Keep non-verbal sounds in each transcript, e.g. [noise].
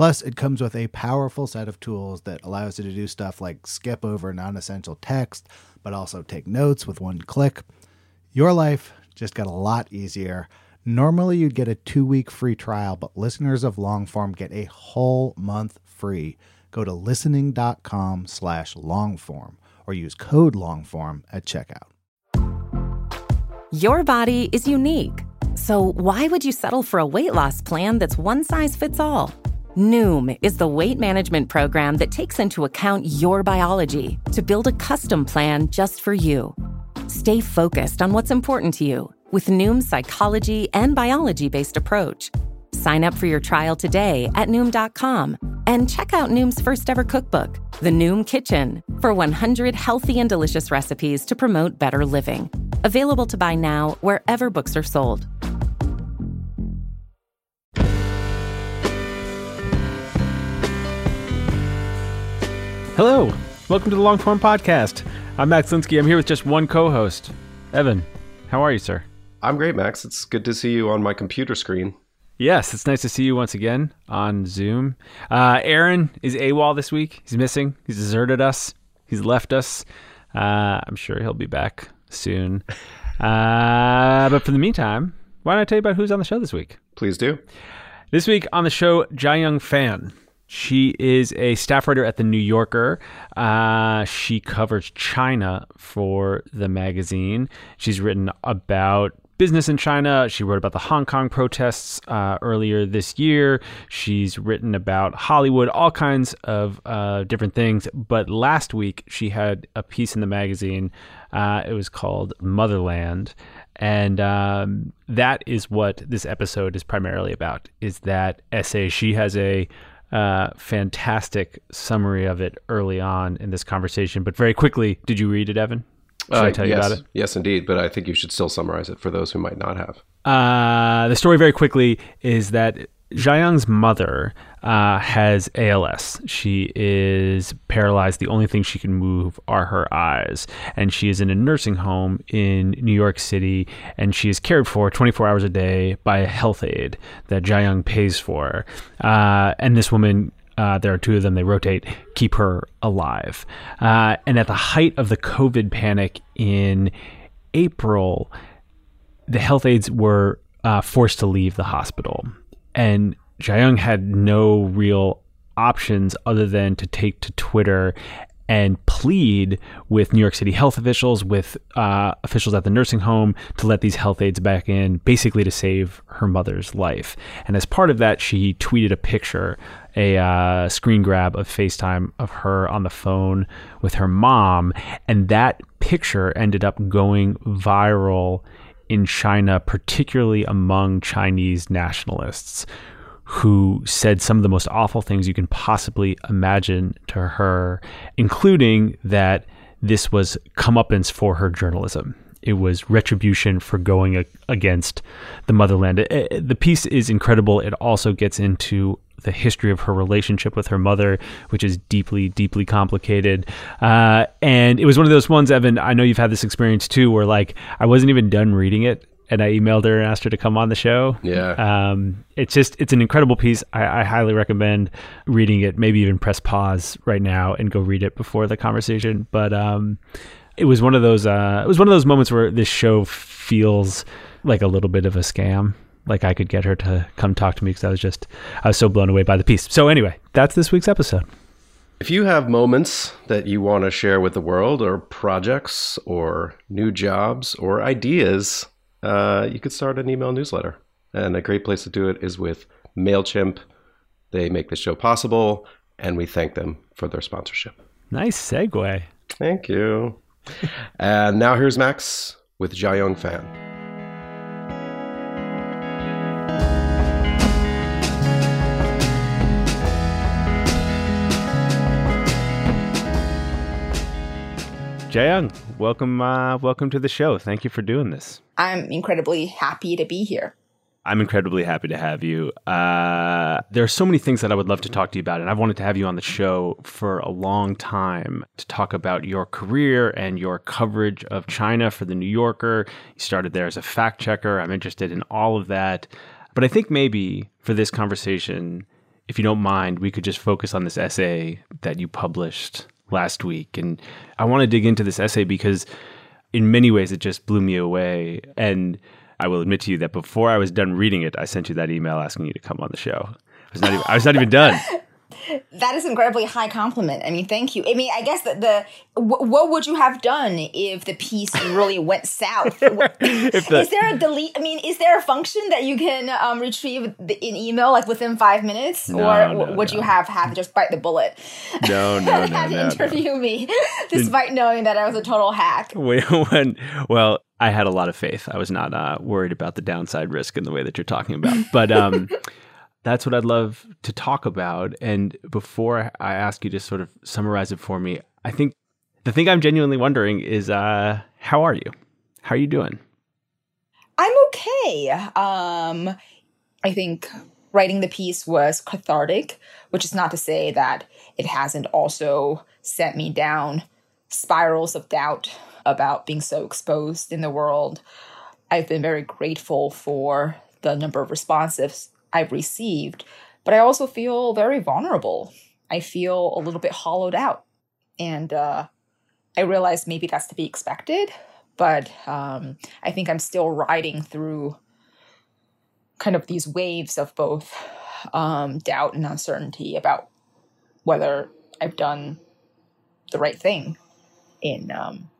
Plus, it comes with a powerful set of tools that allows you to do stuff like skip over non essential text, but also take notes with one click. Your life just got a lot easier. Normally, you'd get a two week free trial, but listeners of Longform get a whole month free. Go to listening.com slash longform or use code longform at checkout. Your body is unique. So, why would you settle for a weight loss plan that's one size fits all? Noom is the weight management program that takes into account your biology to build a custom plan just for you. Stay focused on what's important to you with Noom's psychology and biology based approach. Sign up for your trial today at Noom.com and check out Noom's first ever cookbook, The Noom Kitchen, for 100 healthy and delicious recipes to promote better living. Available to buy now wherever books are sold. Hello, welcome to the Longform Podcast. I'm Max Linsky. I'm here with just one co-host, Evan. How are you, sir? I'm great, Max. It's good to see you on my computer screen. Yes, it's nice to see you once again on Zoom. Uh, Aaron is AWOL this week. He's missing. He's deserted us. He's left us. Uh, I'm sure he'll be back soon. [laughs] Uh, but for the meantime, why don't I tell you about who's on the show this week? Please do. This week on the show, Jiayang Fan. She is a staff writer at The New Yorker. Uh, she covers China for the magazine. She's written about business in China. She wrote about the Hong Kong protests uh, earlier this year. She's written about Hollywood, all kinds of uh, different things. But last week, she had a piece in the magazine. Uh, it was called Motherland. And um, that is what this episode is primarily about, is that essay. She has a uh, fantastic summary of it early on in this conversation. But very quickly, did you read it, Evan? Should uh, I tell yes, you about it? Yes, indeed. But I think you should still summarize it for those who might not have. Uh, the story, very quickly, is that Jiayang's mother uh, has ALS. She is paralyzed. The only thing she can move are her eyes. And she is in a nursing home in New York City. And she is cared for 24 hours a day by a health aide that Jiayang pays for. Uh, and this woman uh, there are two of them. They rotate, keep her alive. Uh, and at the height of the COVID panic in April, the health aides were uh, forced to leave the hospital and Jiayang had no real options other than to take to Twitter and plead with New York City health officials, with uh, officials at the nursing home to let these health aides back in, basically to save her mother's life. And as part of that, she tweeted a picture, a uh, screen grab of FaceTime of her on the phone with her mom. And that picture ended up going viral in China, particularly among Chinese nationalists who said some of the most awful things you can possibly imagine to her, including that this was comeuppance for her journalism. It was retribution for going against the motherland. The piece is incredible. It also gets into the history of her relationship with her mother, which is deeply, deeply complicated. Uh, and it was one of those ones, Evan. I know you've had this experience too, where like I wasn't even done reading it, and I emailed her and asked her to come on the show. Yeah. Um, it's just it's an incredible piece. I, I, highly recommend reading it. Maybe even press pause right now and go read it before the conversation. But um, it was one of those. Uh, it was one of those moments where this show feels like a little bit of a scam like I could get her to come talk to me because I was just I was so blown away by the piece. So anyway, that's this week's episode. If you have moments that you want to share with the world, or projects, or new jobs, or ideas, uh, you could start an email newsletter. And a great place to do it is with MailChimp. They make the show possible, and we thank them for their sponsorship. Nice segue. Thank you. [laughs] and now here's Max with Jiayang Fan. Jiayang, welcome, uh, welcome to the show. Thank you for doing this. I'm incredibly happy to be here. I'm incredibly happy to have you. Uh, there are so many things that I would love to talk to you about, and I've wanted to have you on the show for a long time to talk about your career and your coverage of China for the New Yorker. You started there as a fact checker. I'm interested in all of that. But I think maybe for this conversation, if you don't mind, we could just focus on this essay that you published last week. And I want to dig into this essay because, in many ways, it just blew me away. And I will admit to you that before I was done reading it, I sent you that email asking you to come on the show. I was not even, I was not even done. [laughs] that is incredibly high compliment. I mean, thank you. I mean, I guess that the what would you have done if the piece really went south? [laughs] the, is there a delete? I mean, is there a function that you can um, retrieve the, an email like within five minutes, no, or no, would no. you have had to just bite the bullet? No, no, [laughs] no, had to interview me, [laughs] despite knowing that I was a total hack. when well, I had a lot of faith. I was not uh, worried about the downside risk in the way that you're talking about, but. Um, that's what I'd love to talk about. And before I ask you to sort of summarize it for me, I think the thing I'm genuinely wondering is uh, how are you? How are you doing? I'm okay. Um, I think writing the piece was cathartic, which is not to say that it hasn't also sent me down spirals of doubt about being so exposed in the world. I've been very grateful for the number of responses I've received, but I also feel very vulnerable. I feel a little bit hollowed out. And uh, I realize maybe that's to be expected, but um, I think I'm still riding through kind of these waves of both um, doubt and uncertainty about whether I've done the right thing in um,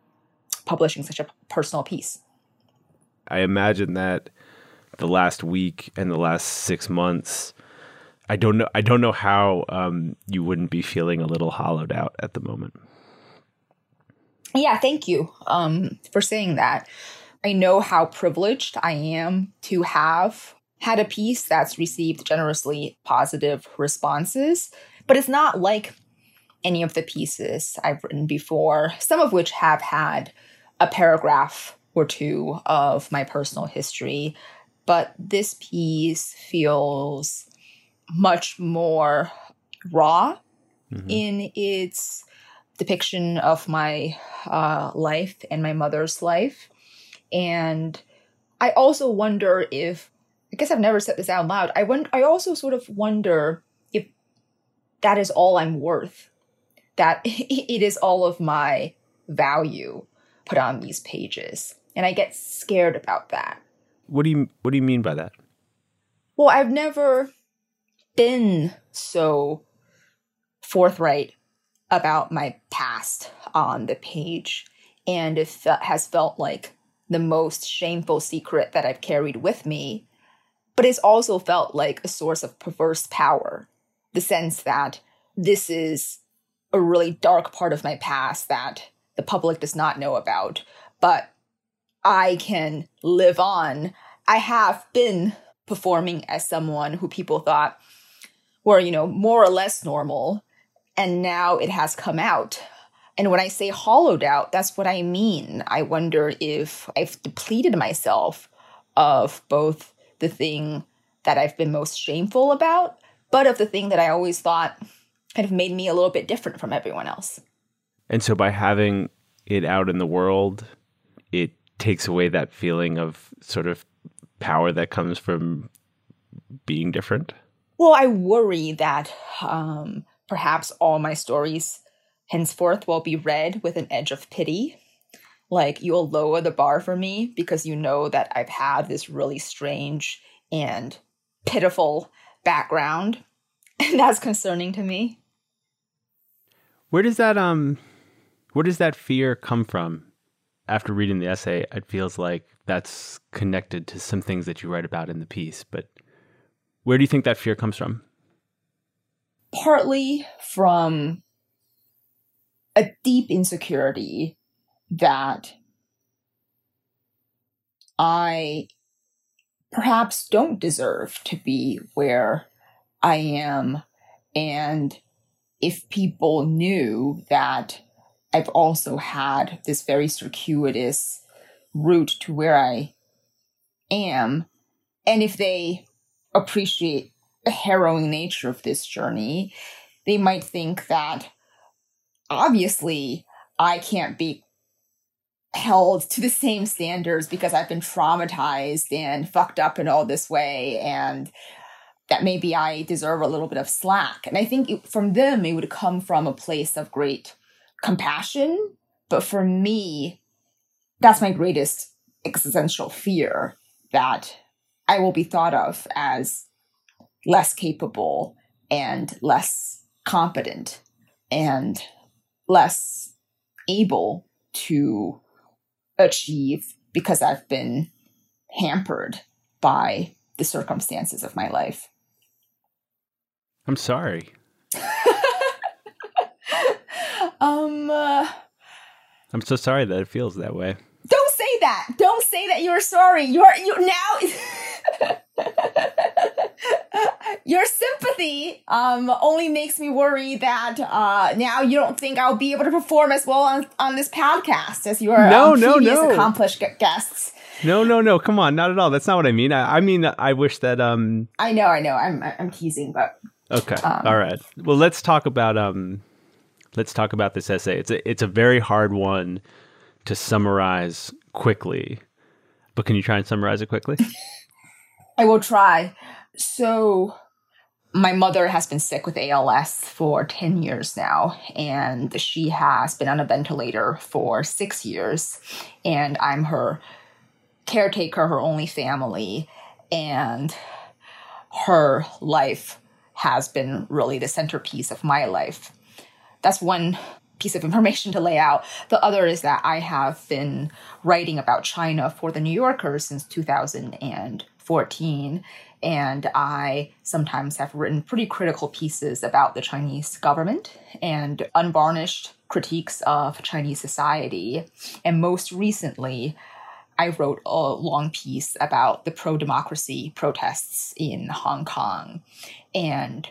publishing such a personal piece. I imagine that the last week and the last six months, I don't know. I don't know how um, you wouldn't be feeling a little hollowed out at the moment. Yeah, thank you um, for saying that. I know how privileged I am to have had a piece that's received generously positive responses, but it's not like any of the pieces I've written before, some of which have had a paragraph or two of my personal history but this piece feels much more raw mm-hmm. in its depiction of my uh, life and my mother's life. And I also wonder if, I guess I've never said this out loud. I wonder, I also sort of wonder if that is all I'm worth, that [laughs] it is all of my value put on these pages. And I get scared about that. What do you What do you mean by that? Well, I've never been so forthright about my past on the page, and it has felt like the most shameful secret that I've carried with me. But it's also felt like a source of perverse power. The sense that this is a really dark part of my past that the public does not know about, but I can live on. I have been performing as someone who people thought were, you know, more or less normal. And now it has come out. And when I say hollowed out, that's what I mean. I wonder if I've depleted myself of both the thing that I've been most shameful about, but of the thing that I always thought kind of made me a little bit different from everyone else. And so by having it out in the world, it takes away that feeling of sort of power that comes from being different? Well, I worry that um, perhaps all my stories henceforth will be read with an edge of pity. Like you'll lower the bar for me because you know that I've had this really strange and pitiful background. [laughs] And that's concerning to me. Where does that um where does that fear come from? After reading the essay, it feels like that's connected to some things that you write about in the piece. But where do you think that fear comes from? Partly from a deep insecurity that I perhaps don't deserve to be where I am. And if people knew that I've also had this very circuitous route to where I am. And if they appreciate the harrowing nature of this journey, they might think that obviously I can't be held to the same standards because I've been traumatized and fucked up in all this way and that maybe I deserve a little bit of slack. And I think it, from them, it would come from a place of great compassion. But for me, that's my greatest existential fear that I will be thought of as less capable and less competent and less able to achieve because I've been hampered by the circumstances of my life. I'm sorry. Um [sighs] uh, I'm so sorry that it feels that way. Don't say that. Don't say that you're sorry. You're you now [laughs] Your sympathy um only makes me worry that uh now you don't think I'll be able to perform as well on, on this podcast as your no, um, no, no. accomplished guests. No, no, no. Come on, not at all. That's not what I mean. I, I mean, I wish that um. I know, I know. I'm I'm teasing, but Okay. Um, All right. Well, let's talk about um let's talk about this essay. It's a it's a very hard one to summarize quickly. But can you try and summarize it quickly? I will try. So, my mother has been sick with ALS for 10 years now, and she has been on a ventilator for six years. And I'm her caretaker, her only family, and her life has been really the centerpiece of my life. That's one piece of information [laughs] to lay out. The other is that I have been writing about China for the New Yorker since 2014. And I sometimes have written pretty critical pieces about the Chinese government and unvarnished critiques of Chinese society. And most recently, I wrote a long piece about the pro democracy protests in Hong Kong. And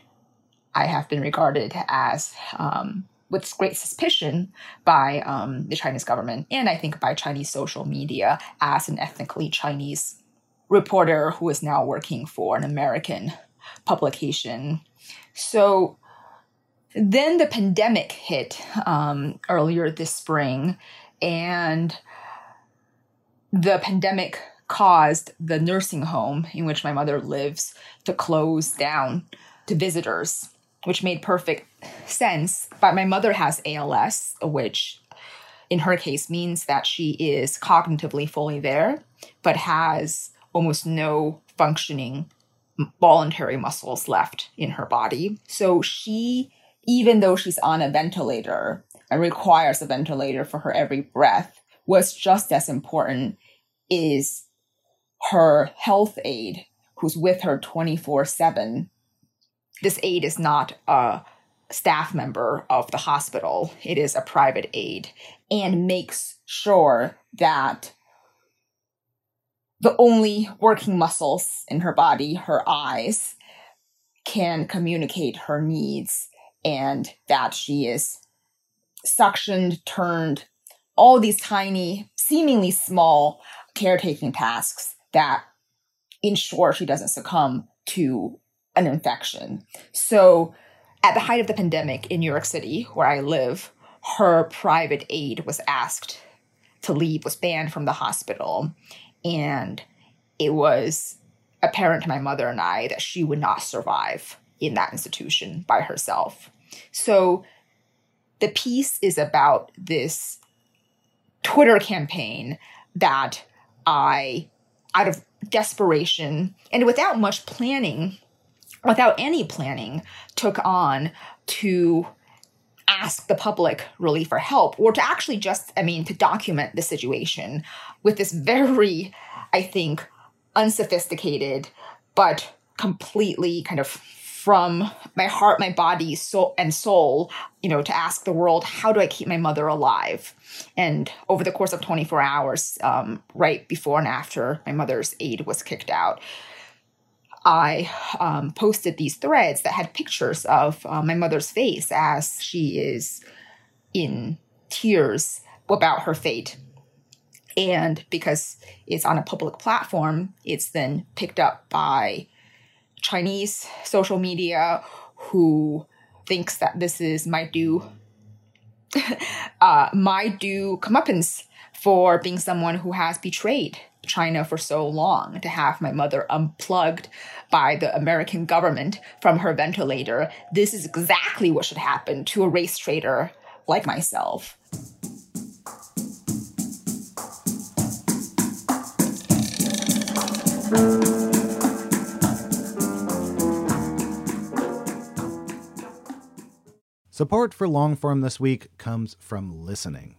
I have been regarded as, um, with great suspicion, by um, the Chinese government and I think by Chinese social media as an ethnically Chinese reporter who is now working for an American publication. So then the pandemic hit um, earlier this spring, and the pandemic caused the nursing home in which my mother lives to close down to visitors, which made perfect sense. But my mother has ALS, which in her case means that she is cognitively fully there, but has almost no functioning voluntary muscles left in her body. So she, even though she's on a ventilator and requires a ventilator for her every breath, what's just as important is her health aide who's with her 24 7. This aide is not a staff member of the hospital, it is a private aide, and makes sure that the only working muscles in her body, her eyes, can communicate her needs and that she is suctioned, turned, all these tiny, seemingly small caretaking tasks that ensure she doesn't succumb to an infection. So, at the height of the pandemic in New York City, where I live, her private aide was asked to leave, was banned from the hospital. And it was apparent to my mother and I that she would not survive in that institution by herself. So the piece is about this Twitter campaign that I, out of desperation and without much planning, without any planning, took on to ask the public really for help or to actually just, I mean, to document the situation with this very, I think, unsophisticated, but completely kind of from my heart, my body, soul, and soul, you know, to ask the world, how do I keep my mother alive? And over the course of 24 hours, um, right before and after my mother's aide was kicked out, I um, posted these threads that had pictures of uh, my mother's face as she is in tears about her fate. And because it's on a public platform, it's then picked up by Chinese social media who thinks that this is my due [laughs] uh, my due comeuppance for being someone who has betrayed China for so long, to have my mother unplugged by the American government from her ventilator. This is exactly what should happen to a race traitor like myself. Support for Longform this week comes from listening.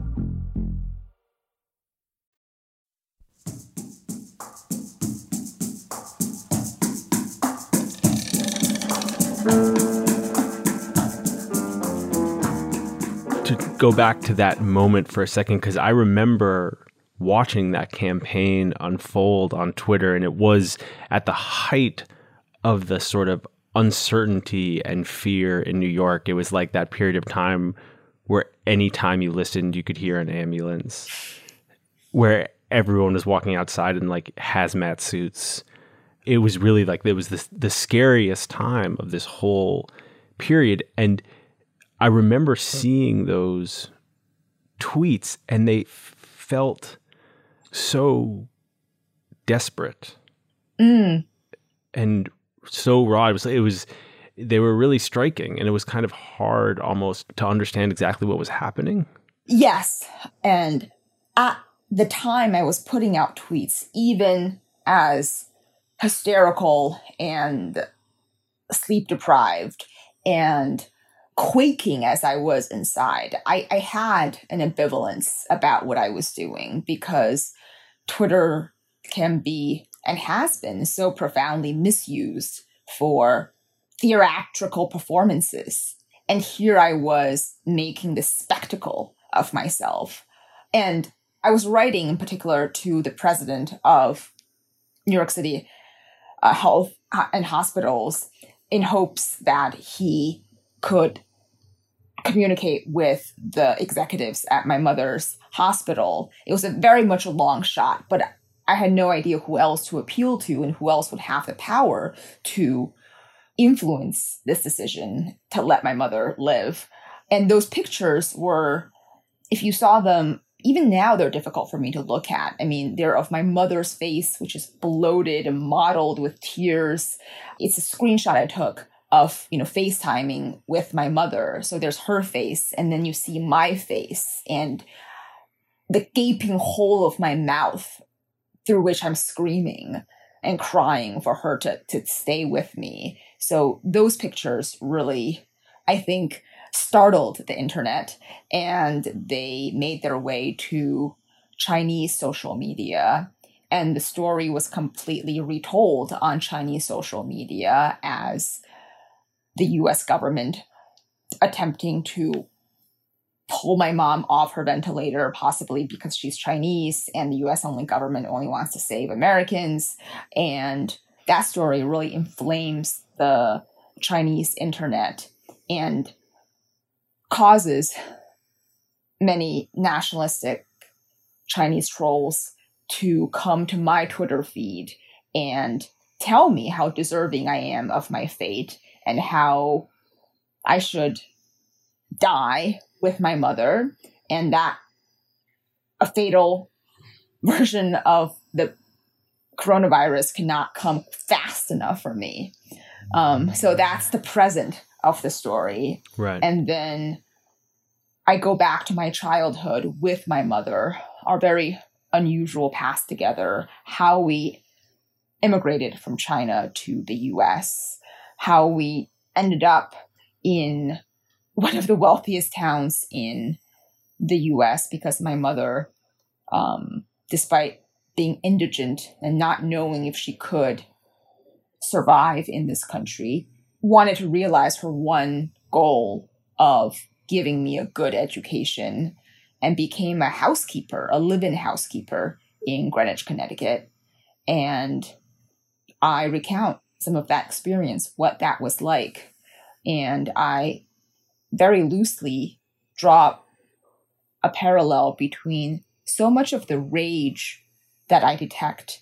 To go back to that moment for a second because I remember watching that campaign unfold on Twitter, and it was at the height of the sort of uncertainty and fear in New York. It was like that period of time where anytime you listened, you could hear an ambulance, where everyone was walking outside in like hazmat suits. It was really like it was the the scariest time of this whole period, and I remember seeing those tweets and they f- felt so desperate Mm. and so raw. It was, it was, they were really striking and it was kind of hard almost to understand exactly what was happening. Yes. And at the time I was putting out tweets, even as hysterical and sleep deprived and quaking as I was inside, I, I had an ambivalence about what I was doing because Twitter can be and has been so profoundly misused for theatrical performances. And here I was making this spectacle of myself. And I was writing in particular to the president of New York City uh, Health and Hospitals in hopes that he could communicate with the executives at my mother's hospital. It was a very much a long shot, but I had no idea who else to appeal to and who else would have the power to influence this decision to let my mother live. And those pictures were, if you saw them, even now they're difficult for me to look at. I mean, they're of my mother's face, which is bloated and mottled with tears. It's a screenshot I took of, you know, FaceTiming with my mother. So there's her face, and then you see my face and the gaping hole of my mouth through which I'm screaming and crying for her to, to stay with me. So those pictures really, I think, startled the internet and they made their way to Chinese social media. And the story was completely retold on Chinese social media as the US government attempting to pull my mom off her ventilator, possibly because she's Chinese and the US only government only wants to save Americans. And that story really inflames the Chinese internet and causes many nationalistic Chinese trolls to come to my Twitter feed and tell me how deserving I am of my fate and how I should die with my mother and that a fatal version of the coronavirus cannot come fast enough for me. Um, so that's the present of the story. Right. And then I go back to my childhood with my mother, our very unusual past together, how we immigrated from China to the US, how we ended up in one of the wealthiest towns in the US because my mother, um, despite being indigent and not knowing if she could survive in this country, wanted to realize her one goal of giving me a good education and became a housekeeper, a live in housekeeper in Greenwich, Connecticut. And I recount some of that experience, what that was like. And I very loosely draw a parallel between so much of the rage that I detect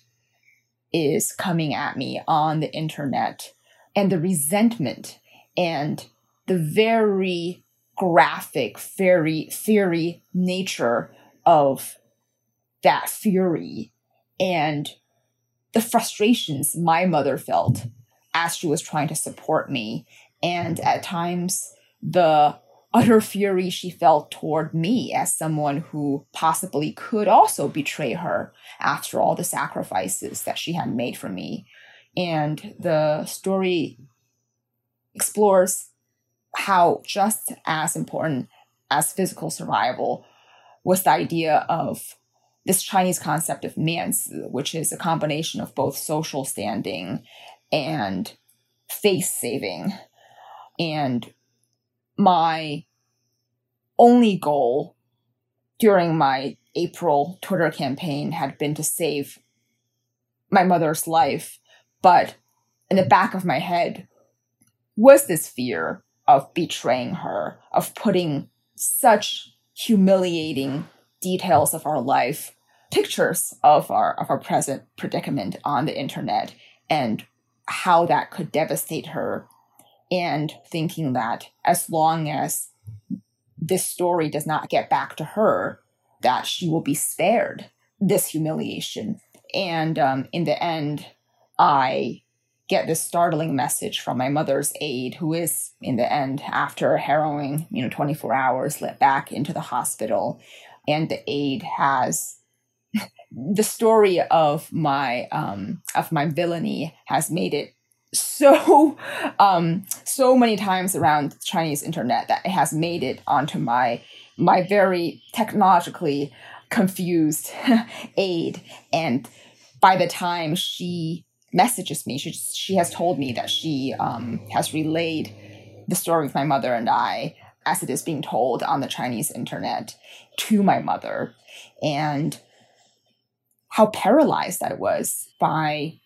is coming at me on the internet and the resentment and the very graphic, very fiery nature of that fury and the frustrations my mother felt as she was trying to support me. And at times, the utter fury she felt toward me as someone who possibly could also betray her after all the sacrifices that she had made for me. And the story explores how just as important as physical survival was the idea of this Chinese concept of mianzi, which is a combination of both social standing and face saving. And my only goal during my April Twitter campaign had been to save my mother's life, but in the back of my head was this fear of betraying her, of putting such humiliating details of our life, pictures of our of our present predicament on the internet and how that could devastate her and thinking that as long as this story does not get back to her, that she will be spared this humiliation. And um, in the end, I get this startling message from my mother's aide, who is, in the end, after a harrowing, you know, 24 hours, let back into the hospital. And the aide has [laughs] the story of my um, of my villainy has made it so [laughs] um so many times around the Chinese internet that it has made it onto my my very technologically confused [laughs] aide and by the time she messages me she she has told me that she um has relayed the story of my mother and I as it is being told on the Chinese internet to my mother and how paralyzed I was by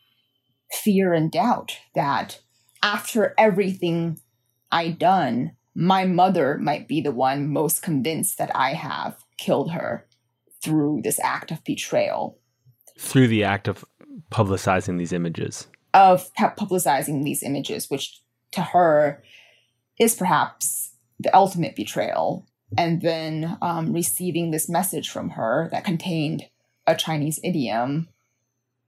fear and doubt that after everything I'd done, my mother might be the one most convinced that I have killed her through this act of betrayal. Through the act of publicizing these images. Of publicizing these images, which to her is perhaps the ultimate betrayal. and then um, receiving this message from her that contained a Chinese idiom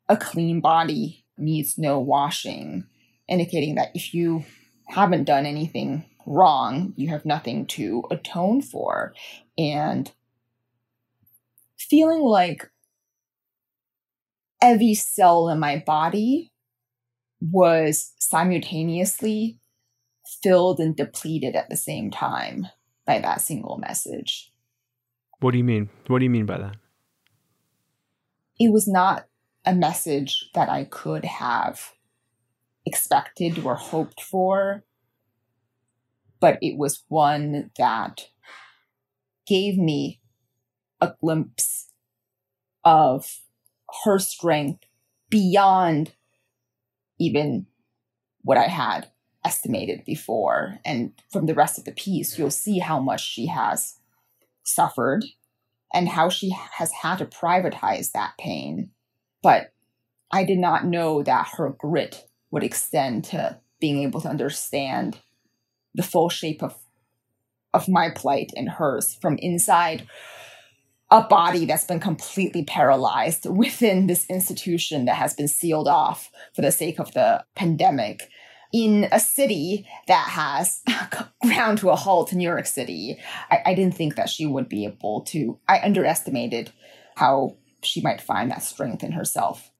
a clean body needs no washing, indicating that if you haven't done anything wrong, you have nothing to atone for. And feeling like every cell in my body was simultaneously filled and depleted at the same time by that single message. What do you mean? What do you mean by that? It was not a message that I could have expected or hoped for, but it was one that gave me a glimpse of her strength beyond even what I had estimated before. And from the rest of the piece, you'll see how much she has suffered and how she has had to privatize that pain. But I did not know that her grit would extend to being able to understand the full shape of of my plight and hers from inside a body that's been completely paralyzed within this institution that has been sealed off for the sake of the pandemic in a city that has [laughs] ground to a halt in New York City. I, I didn't think that she would be able to, I underestimated how she might find that strength in herself.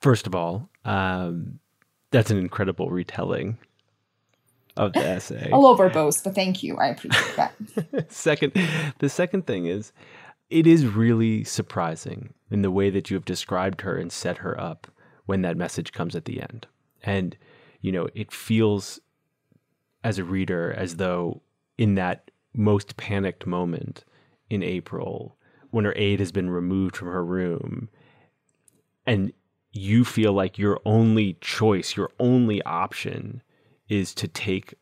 First of all, um, that's an incredible retelling of the essay. [laughs] A little verbose, but thank you. I appreciate that. [laughs] second, the second thing is, it is really surprising in the way that you have described her and set her up when that message comes at the end. And, you know, it feels as a reader as though in that most panicked moment in April, when her aide has been removed from her room, and you feel like your only choice, your only option is to take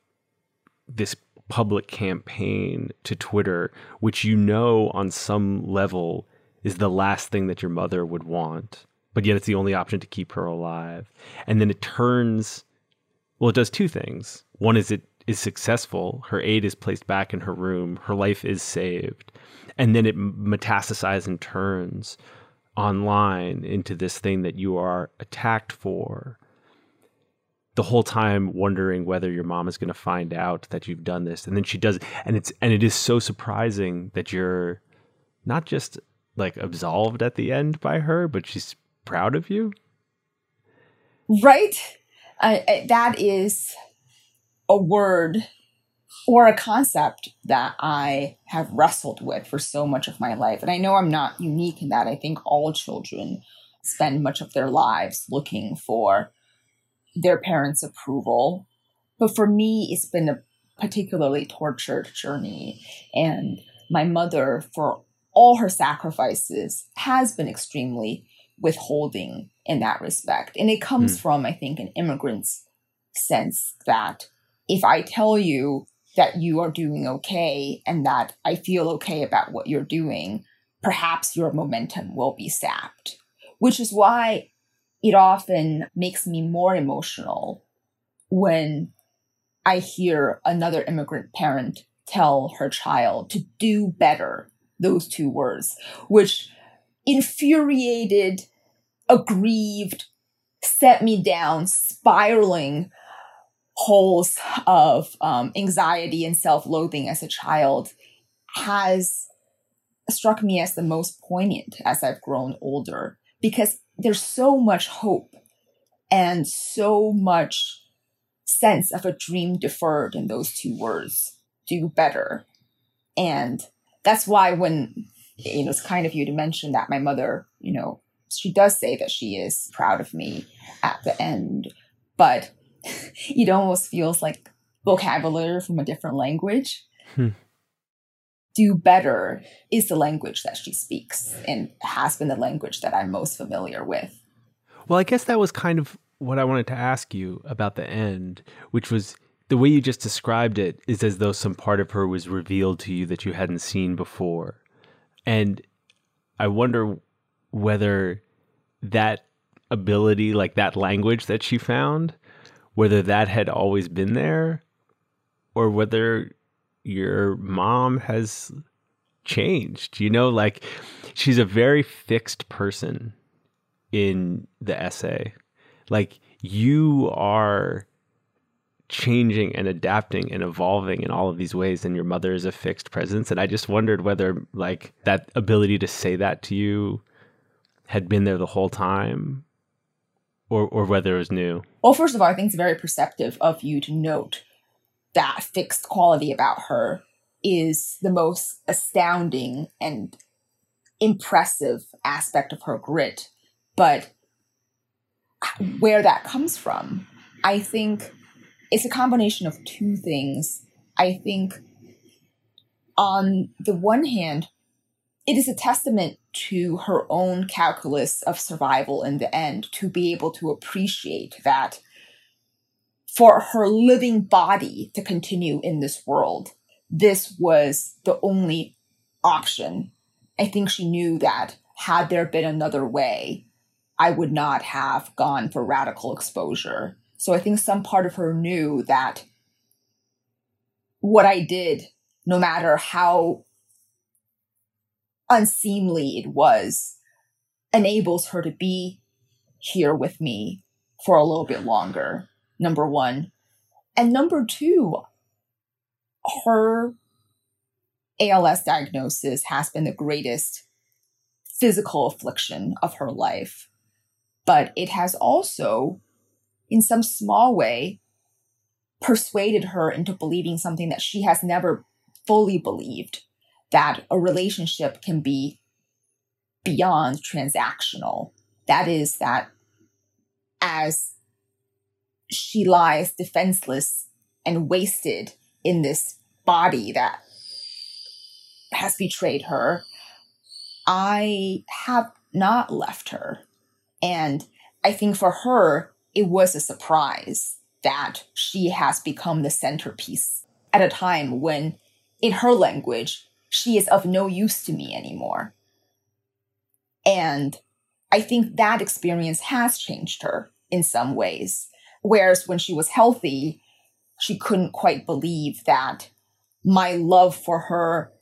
this public campaign to Twitter, which you know on some level is the last thing that your mother would want, but yet it's the only option to keep her alive. And then it turns, well, it does two things. One is it is successful, her aide is placed back in her room, her life is saved. And then it metastasizes and turns online into this thing that you are attacked for the whole time wondering whether your mom is going to find out that you've done this and then she does and it's and it is so surprising that you're not just like absolved at the end by her but she's proud of you right uh, that is a word or a concept that I have wrestled with for so much of my life. And I know I'm not unique in that. I think all children spend much of their lives looking for their parents' approval. But for me, it's been a particularly tortured journey. And my mother, for all her sacrifices, has been extremely withholding in that respect. And it comes mm. from, I think, an immigrant's sense that if I tell you that you are doing okay and that I feel okay about what you're doing, perhaps your momentum will be sapped. Which is why it often makes me more emotional when I hear another immigrant parent tell her child to do better, those two words, which infuriated, aggrieved, set me down, spiraling holes of um, anxiety and self loathing as a child has struck me as the most poignant as I've grown older because there's so much hope and so much sense of a dream deferred in those two words do better. And that's why when you know it's kind of you to mention that my mother, you know, she does say that she is proud of me at the end, but [laughs] it almost feels like vocabulary from a different language. Hmm. Do better is the language that she speaks and has been the language that I'm most familiar with. Well, I guess that was kind of what I wanted to ask you about the end, which was the way you just described it is as though some part of her was revealed to you that you hadn't seen before. And I wonder whether that ability, like that language that she found, whether that had always been there or whether your mom has changed. You know, like she's a very fixed person in the essay. Like you are changing and adapting and evolving in all of these ways and your mother is a fixed presence and i just wondered whether like that ability to say that to you had been there the whole time or or whether it was new well first of all i think it's very perceptive of you to note that fixed quality about her is the most astounding and impressive aspect of her grit but where that comes from i think it's a combination of two things. I think on the one hand, it is a testament to her own calculus of survival in the end to be able to appreciate that for her living body to continue in this world, this was the only option. I think she knew that had there been another way, I would not have gone for radical exposure. So I think some part of her knew that what I did, no matter how unseemly it was, enables her to be here with me for a little bit longer. Number one. And number two, her ALS diagnosis has been the greatest physical affliction of her life, but it has also in some small way, persuaded her into believing something that she has never fully believed that a relationship can be beyond transactional. That is, that as she lies defenseless and wasted in this body that has betrayed her, I have not left her. And I think for her, it was a surprise that she has become the centerpiece at a time when, in her language, she is of no use to me anymore. And I think that experience has changed her in some ways. Whereas when she was healthy, she couldn't quite believe that my love for her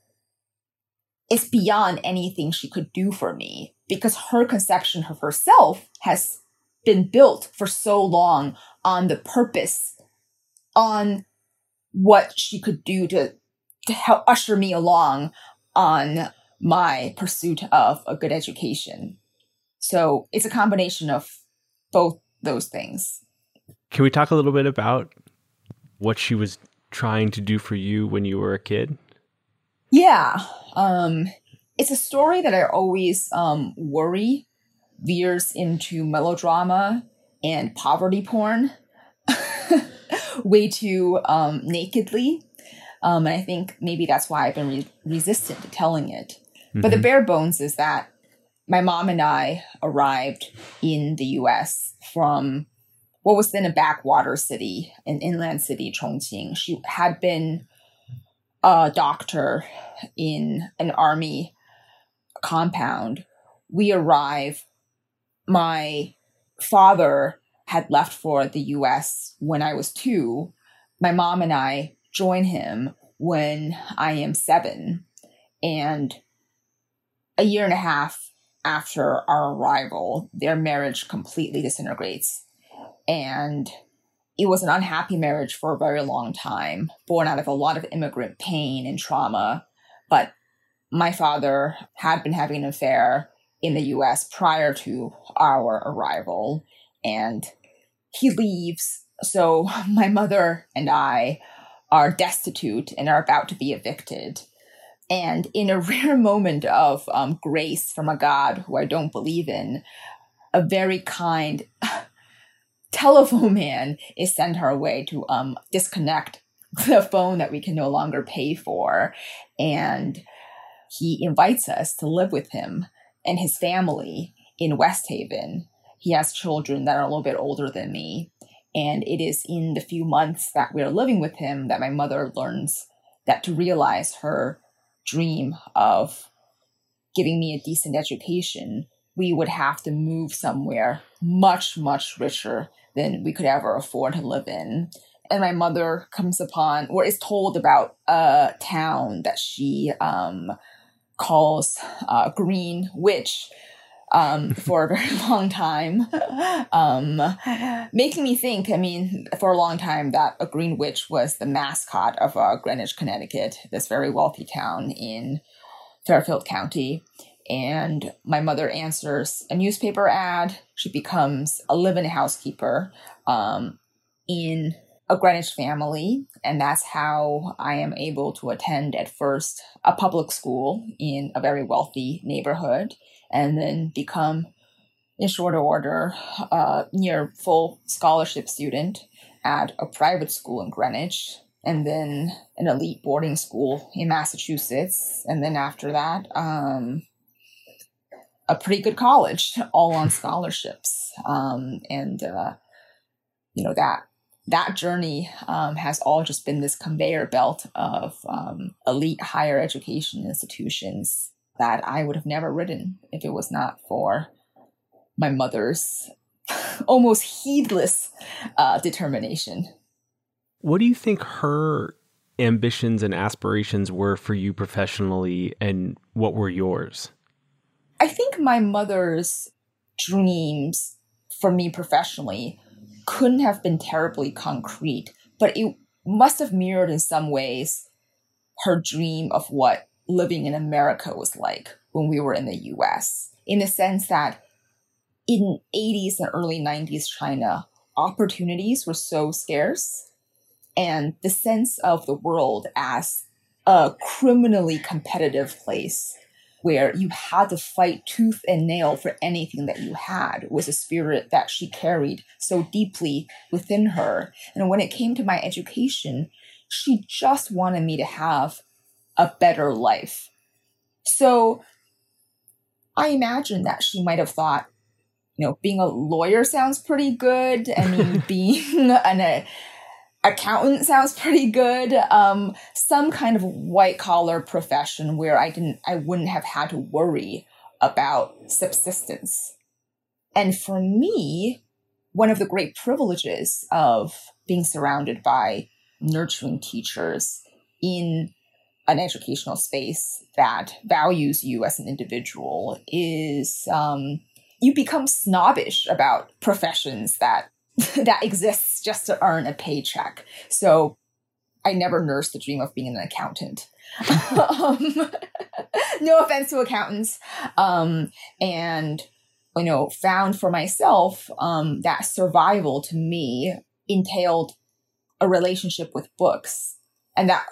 is beyond anything she could do for me because her conception of herself has been built for so long on the purpose, on what she could do to to help usher me along on my pursuit of a good education. So it's a combination of both those things. Can we talk a little bit about what she was trying to do for you when you were a kid? Yeah. Um, it's a story that I always um, worry veers into melodrama and poverty porn [laughs] way too um, nakedly. Um, and I think maybe that's why I've been re- resistant to telling it. Mm-hmm. But the mm-hmm. bare bones is that my mom and I arrived in the US from what was then a backwater city, an inland city, Chongqing. She had been a doctor in an army compound. We arrive my father had left for the US when I was two. My mom and I join him when I am seven. And a year and a half after our arrival, their marriage completely disintegrates. And it was an unhappy marriage for a very long time, born out of a lot of immigrant pain and trauma. But my father had been having an affair in the US prior to our arrival. And he leaves. So [laughs] my mother and I are destitute and are about to be evicted. And in a [laughs] rare moment of um, grace from a God who I don't believe in, a very kind [laughs] telephone man is sent our way to um, disconnect the phone that we can no longer pay for. And he invites us to live with him and his family in West Haven. He has children that are a little bit older than me. And it is in the few months that we're living with him that my mother learns that to realize her dream of giving me a decent education, we would have to move somewhere much, much richer than we could ever afford to live in. and my mother comes upon or is told about a town that she um, calls uh, Green Witch um, [laughs] for a very long time, [laughs] um, making me think. I mean, for a long time, that a Green Witch was the mascot of uh, Greenwich, Connecticut, this very wealthy town in Fairfield County. And my mother answers a newspaper ad. She becomes a live-in housekeeper um, in a Greenwich family, and that's how I am able to attend at first a public school in a very wealthy neighborhood, and then become, in short order, a near full scholarship student at a private school in Greenwich, and then an elite boarding school in Massachusetts, and then after that, um, a pretty good college, all on scholarships, um, and uh, you know that that journey um, has all just been this conveyor belt of um, elite higher education institutions that I would have never ridden if it was not for my mother's [laughs] almost heedless uh, determination. What do you think her ambitions and aspirations were for you professionally, and what were yours? I think my mother's dreams for me professionally couldn't have been terribly concrete, but it must have mirrored in some ways her dream of what living in America was like when we were in the US, in the sense that in 80s and early 90s China, opportunities were so scarce and the sense of the world as a criminally competitive place where you had to fight tooth and nail for anything that you had was a spirit that she carried so deeply within her. And when it came to my education, she just wanted me to have a better life. So I imagine that she might have thought, you know, being a lawyer sounds pretty good. I mean, [laughs] being an, accountant sounds pretty good. Um, some kind of white collar profession where I didn't, I wouldn't have had to worry about subsistence. And for me, one of the great privileges of being surrounded by nurturing teachers in an educational space that values you as an individual is um, you become snobbish about professions that [laughs] that exists just to earn a paycheck. So I never nursed the dream of being an accountant. [laughs] um, [laughs] no offense to accountants. Um, and, you know, found for myself um, that survival to me entailed a relationship with books. And that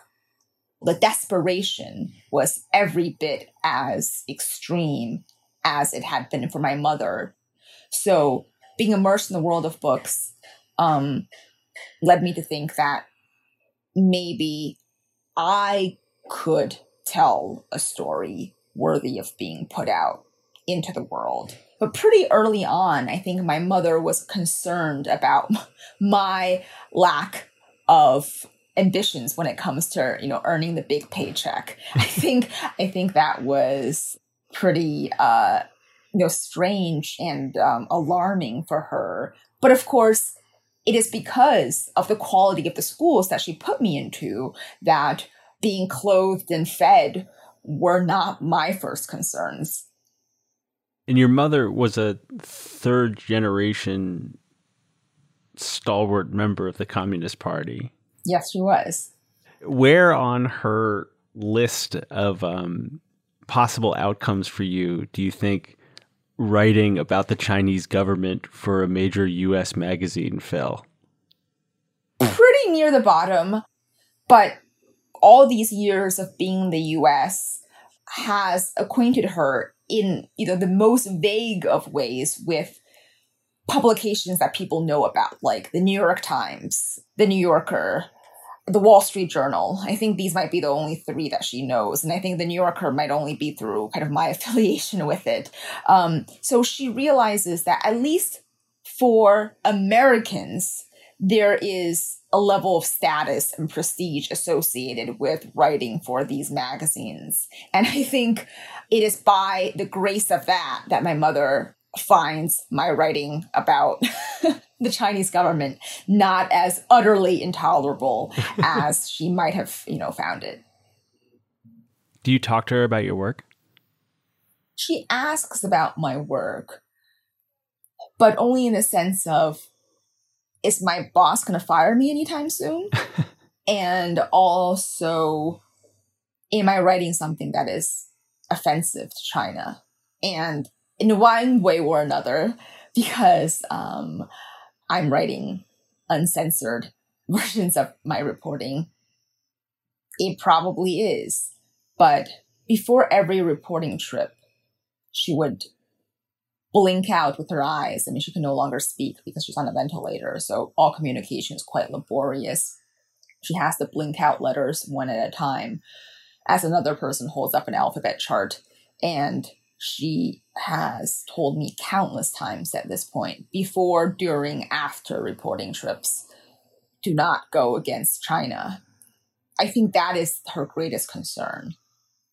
the desperation was every bit as extreme as it had been for my mother. So being immersed in the world of books um, led me to think that maybe I could tell a story worthy of being put out into the world. But pretty early on, I think my mother was concerned about [laughs] my lack of ambitions when it comes to, you know, earning the big paycheck. I [laughs] think I think that was pretty uh you know strange and um, alarming for her. But of course, it is because of the quality of the schools that she put me into that being clothed and fed were not my first concerns. And your mother was a third generation stalwart member of the Communist Party. Yes, she was. Where on her list of um, possible outcomes for you do you think writing about the Chinese government for a major US magazine fell? Pretty near the bottom, but all these years of being in the US has acquainted her in you know the most vague of ways with publications that people know about like the New York Times, the New Yorker, the Wall Street Journal. I think these might be the only three that she knows. And I think the New Yorker might only be through kind of my [laughs] affiliation with it. Um, so she realizes that at least for Americans, there is a level of status and prestige associated with writing for these magazines. And I think it is by the grace of that that my mother finds my writing about [laughs] the Chinese government not as utterly intolerable [laughs] as she might have, you know, found it. Do you talk to her about your work? She asks about my work, but only in the sense of is my boss going to fire me anytime soon? [laughs] and also, am I writing something that is offensive to China? And in one way or another, because um, I'm writing uncensored [laughs] versions of my reporting, it probably is. But before every reporting trip, she would blink out with her eyes. I mean, she can no longer speak because she's on a ventilator. So all communication is quite laborious. She has to blink out letters one at a time as another person holds up an alphabet chart. And she has told me countless times at this point, before, during, after reporting trips, do not go against China. I think that is her greatest concern.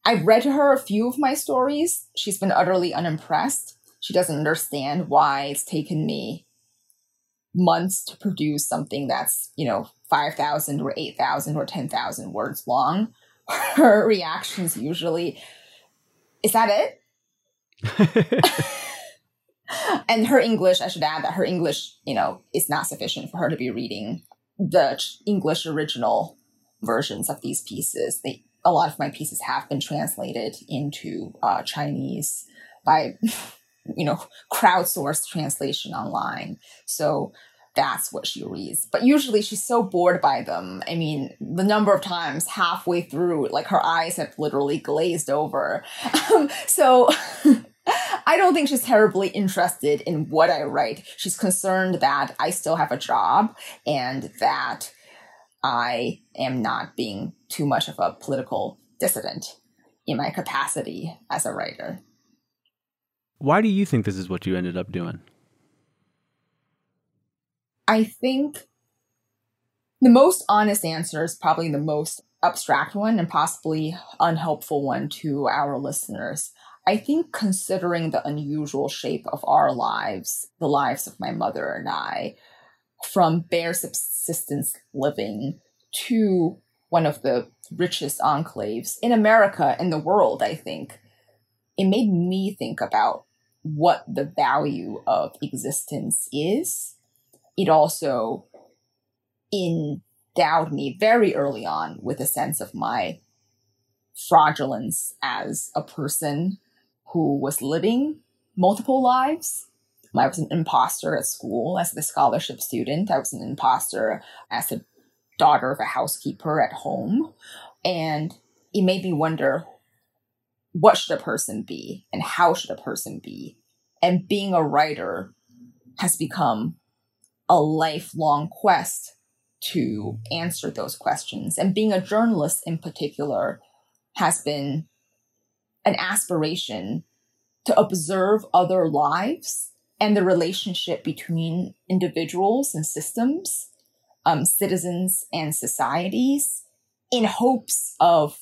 I've read her a few of my stories. She's been utterly unimpressed. She doesn't understand why it's taken me months to produce something that's, you know, 5,000 or 8,000 or 10,000 words long. [laughs] Her reactions usually, is that it? [laughs] and her English, I should add that her English, you know, is not sufficient for her to be reading the English original versions of these pieces. They, a lot of my pieces have been translated into uh, Chinese by, [laughs] you know, crowdsourced translation online. So that's what she reads. But usually she's so bored by them. I mean, the number of times halfway through, like her eyes have literally glazed over. [laughs] So I don't think she's terribly interested in what I write. She's concerned that I still have a job and that I am not being too much of a political dissident in my capacity as a writer. Why do you think this is what you ended up doing? I think the most honest answer is probably the most abstract one and possibly unhelpful one to our listeners. I think considering the unusual shape of our lives, the lives of my mother and I, from bare subsistence living to one of the richest enclaves in America and the world, I think, it made me think about what the value of existence is. It also endowed me very early on with a sense of my fraudulence as a person who was living multiple lives. I was an imposter at school as a scholarship student. I was an imposter as a daughter of a housekeeper at home. And it made me wonder what should a person be and how should a person be? And being a writer has become a lifelong quest to answer those questions. And being a journalist in particular has been an aspiration to observe other lives and the relationship between individuals and systems, um, citizens and societies, in hopes of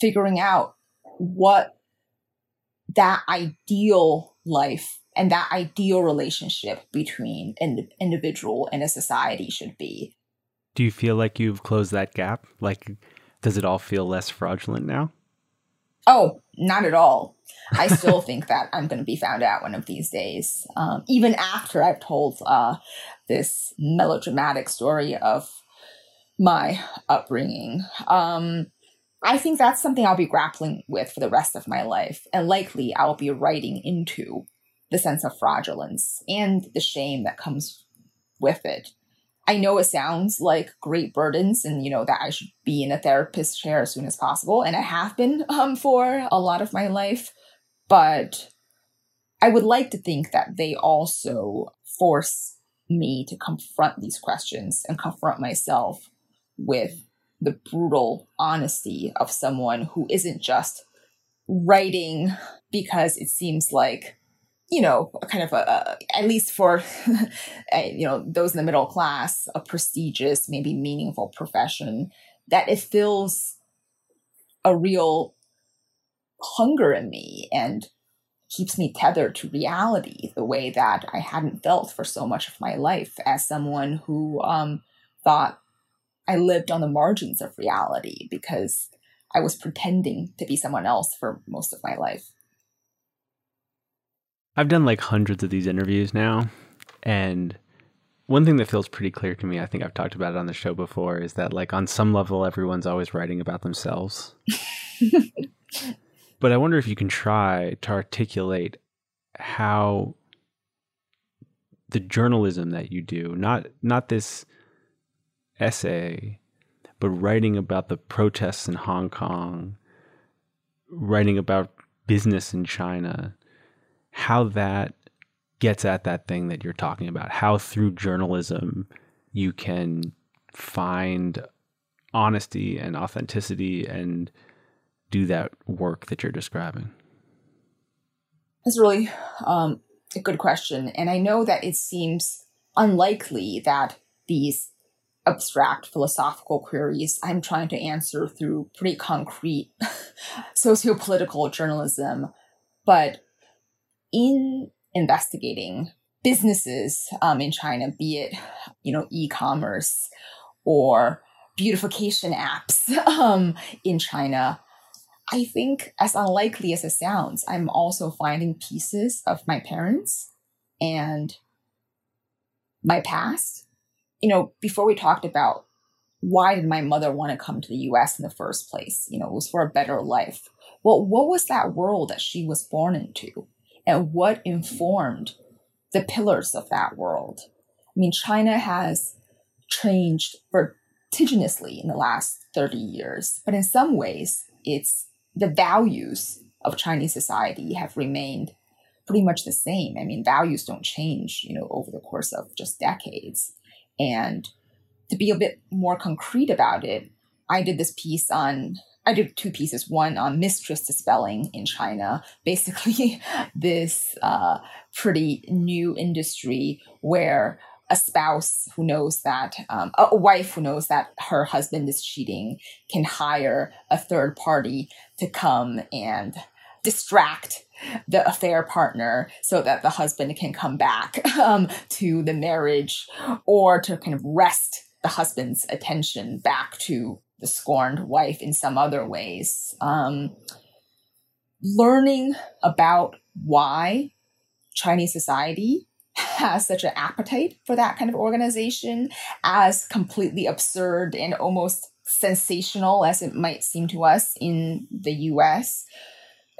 figuring out what that ideal life and that ideal relationship between an individual and a society should be. Do you feel like you've closed that gap? Like, does it all feel less fraudulent now? Oh, not at all. I still [laughs] think that I'm going to be found out one of these days, um, even after I've told uh, this melodramatic story of my upbringing. Um, I think that's something I'll be grappling with for the rest of my life, and likely I'll be writing into the sense of fraudulence and the shame that comes with it. I know it sounds like great burdens and, you know, that I should be in a therapist chair as soon as possible. And I have been [laughs] um, for a lot of my life. But I would like to think that they also force me to confront these questions and confront myself with the brutal honesty of someone who isn't just writing because it seems like you know, kind of a, a at least for, [laughs] you know, those in the middle class, a prestigious, maybe meaningful profession, that it fills a real hunger in me and keeps me tethered to reality the way that I hadn't felt for so much of my life as someone who um, thought I lived on the margins of reality because I was pretending to be someone else for most of my life. I've done like hundreds of these interviews now. And one thing that feels pretty clear to me, I think I've talked about it on the show before, is that like on some level, everyone's always writing about themselves. [laughs] but I wonder if you can try to articulate how the journalism that you do, not not this essay, but writing about the protests in Hong Kong, writing about business in China, how that gets at that thing that you're talking about, how through journalism you can find honesty and authenticity and do that work that you're describing? That's really um, a good question. And I know that it seems unlikely that these abstract philosophical queries I'm trying to answer through pretty concrete [laughs] sociopolitical journalism. But in investigating businesses um, in China, be it you know e-commerce or beautification apps [laughs] um, in China, I think as unlikely as it sounds, I'm also finding pieces of my parents and my past. You know, before we talked about why did my mother want to come to the US in the first place? You know, it was for a better life. Well, what was that world that she was born into? And what informed the pillars of that world. I mean, China has changed vertiginously in the last 30 years, but in some ways, it's the values of Chinese society have remained pretty much the same. I mean, values don't change, you know, over the course of just decades. And to be a bit more concrete about it, I did this piece on I did two pieces. One on mistress dispelling in China, [laughs] basically this uh, pretty new industry where a spouse who knows that um, a wife who knows that her husband is cheating can hire a third party to come and distract the affair partner so that the husband can come back [laughs] um, to the marriage or to kind of wrest the husband's attention back to the scorned wife in some other ways. Um, learning about why Chinese society has such an appetite for that kind of organization, as completely absurd and almost sensational as it might seem to us in the US,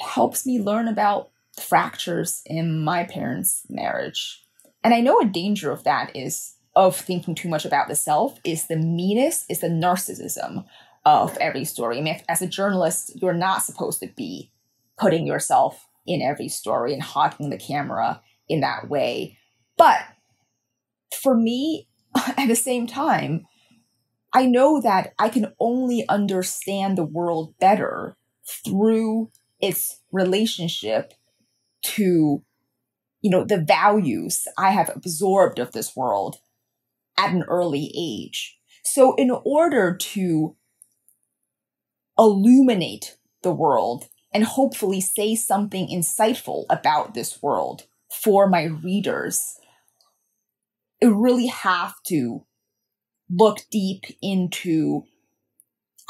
helps me learn about fractures in my parents' marriage. And I know a danger of that is of thinking too much about the self is the meanness, is the narcissism of every story. I mean, as a journalist, you're not supposed to be putting yourself in every story and hogging the camera in that way. But for me, [laughs] at the same time, I know that I can only understand the world better through its relationship to you know the values i have absorbed of this world at an early age. So, in order to illuminate the world and hopefully say something insightful about this world for my readers, I really have to look deep into,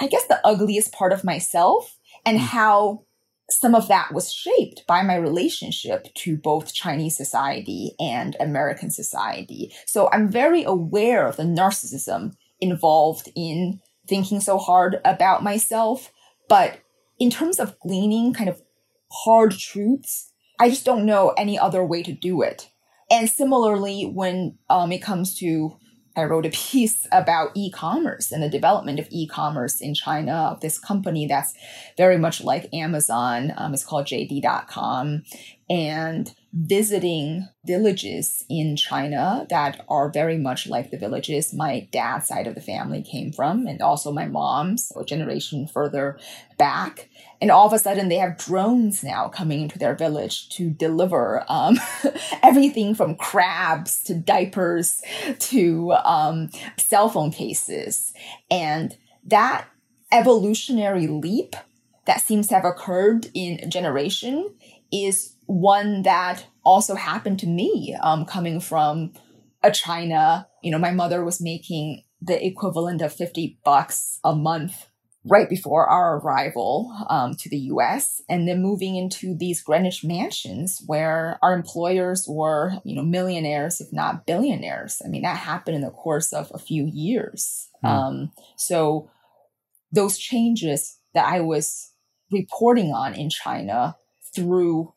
I guess, the ugliest part of myself and hmm. how some of that was shaped by my relationship to both Chinese society and American society. So I'm very aware of the narcissism involved in thinking so hard about myself. But in terms of gleaning kind of hard truths, I just don't know any other way to do it. And similarly, when um, it comes to I wrote a piece about e-commerce and the development of e-commerce in China. of This company that's very much like Amazon. Um, it's called JD.com, and visiting villages in China that are very much like the villages my dad's side of the family came from, and also my mom's, a generation further back. And all of a sudden, they have drones now coming into their village to deliver um, [laughs] everything from crabs to diapers to um, cell phone cases. And that evolutionary leap that seems to have occurred in a generation is one that also happened to me um, coming from a China. You know, my mother was making the equivalent of 50 bucks a month right before our arrival um, to the US and then moving into these Greenwich mansions where our employers were, you know, millionaires, if not billionaires. I mean, that happened in the course of a few years. Mm. Um, so those changes that I was reporting on in China through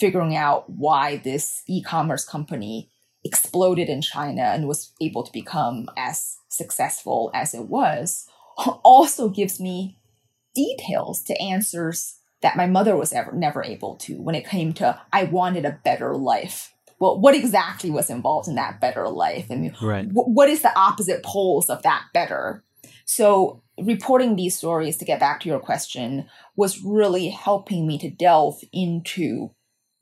figuring out why this e-commerce company exploded in China and was able to become as successful as it was also gives me details to answers that my mother was ever never able to when it came to I wanted a better life. Well, what exactly was involved in that better life? I mean, right. w- what is the opposite poles of that better? So, reporting these stories to get back to your question was really helping me to delve into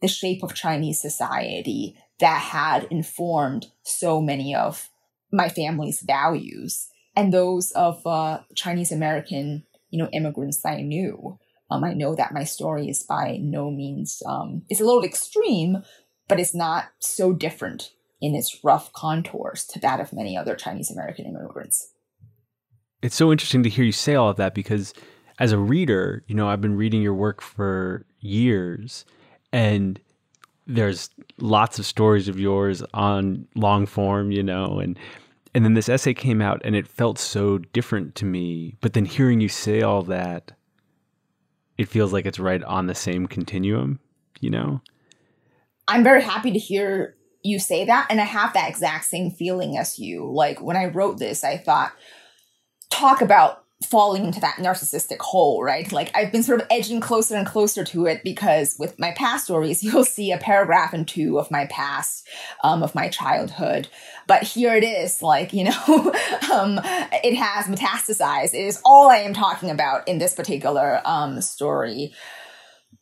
the shape of Chinese society that had informed so many of my family's values and those of uh, Chinese American, you know, immigrants I knew. Um, I know that my story is by no means um, it's a little extreme, but it's not so different in its rough contours to that of many other Chinese American immigrants. It's so interesting to hear you say all of that because as a reader, you know, I've been reading your work for years and there's lots of stories of yours on Longform, you know, and and then this essay came out and it felt so different to me but then hearing you say all that it feels like it's right on the same continuum you know? I'm very happy to hear you say that and i have that exact same feeling as you. Like when i wrote this i thought talk about falling into that narcissistic hole, right? Like I've been sort of edging closer and closer to it because with my past stories, [laughs] you'll see a paragraph and two of my past, um, of my childhood. But here it is, like, you know, [laughs] um, it has metastasized. It is all I am talking about in this particular um, story.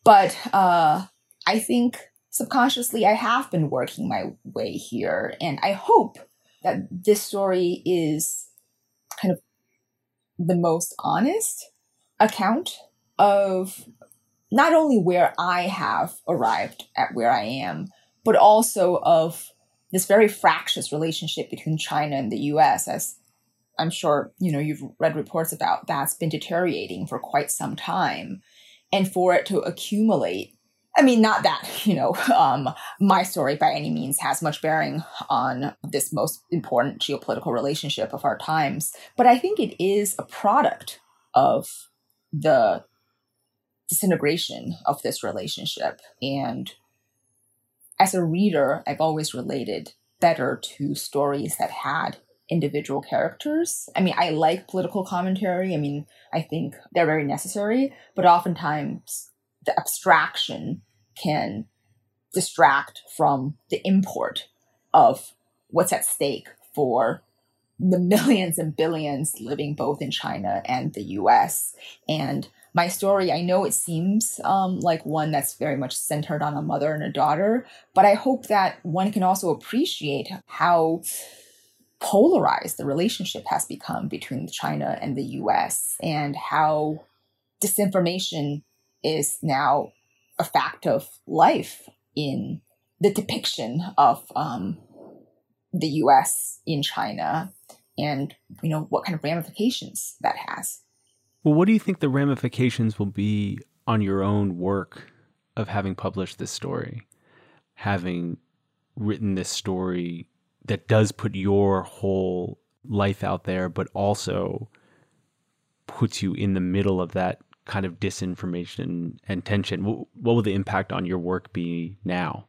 But uh, I think subconsciously I have been working my way here. And I hope that this story is kind of the most honest account of not only where I have arrived at where I am, but also of this very fractious relationship between China and the US, as I'm sure you know you've read reports about that's been deteriorating for quite some time. And for it to accumulate I mean, not that, [laughs] you know, um, my story by any means has much bearing on this most important geopolitical relationship of our times, but I think it is a product of the disintegration of this relationship. And as a reader, I've always related better to stories that had individual characters. I mean, I like political commentary. I mean, I think they're very necessary, but oftentimes the abstraction can distract from the import of what's at stake for the millions and billions living both in China and the US. And my story, I know it seems um, like one that's very much centered on a mother and a daughter, but I hope that one can also appreciate how polarized the relationship has become between China and the US and how disinformation is now a fact of life in the depiction of um, the U.S. in China, and you know what kind of ramifications that has. Well, what do you think the ramifications will be on your own work of having published this story, having written this story that does put your whole life out there, but also puts you in the middle of that kind of disinformation and tension, what, what will the impact on your work be now?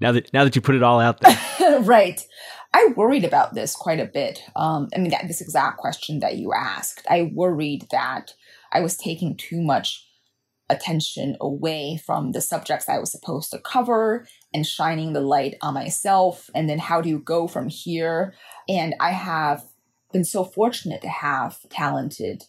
Now that now that you put it all out there, [laughs] right? I worried about this quite a bit. Um, I mean, that, this exact question that you asked, I worried that I was taking too much attention away from the subjects I was supposed to cover and shining the light on myself. And then how do you go from here? And I have been so fortunate to have talented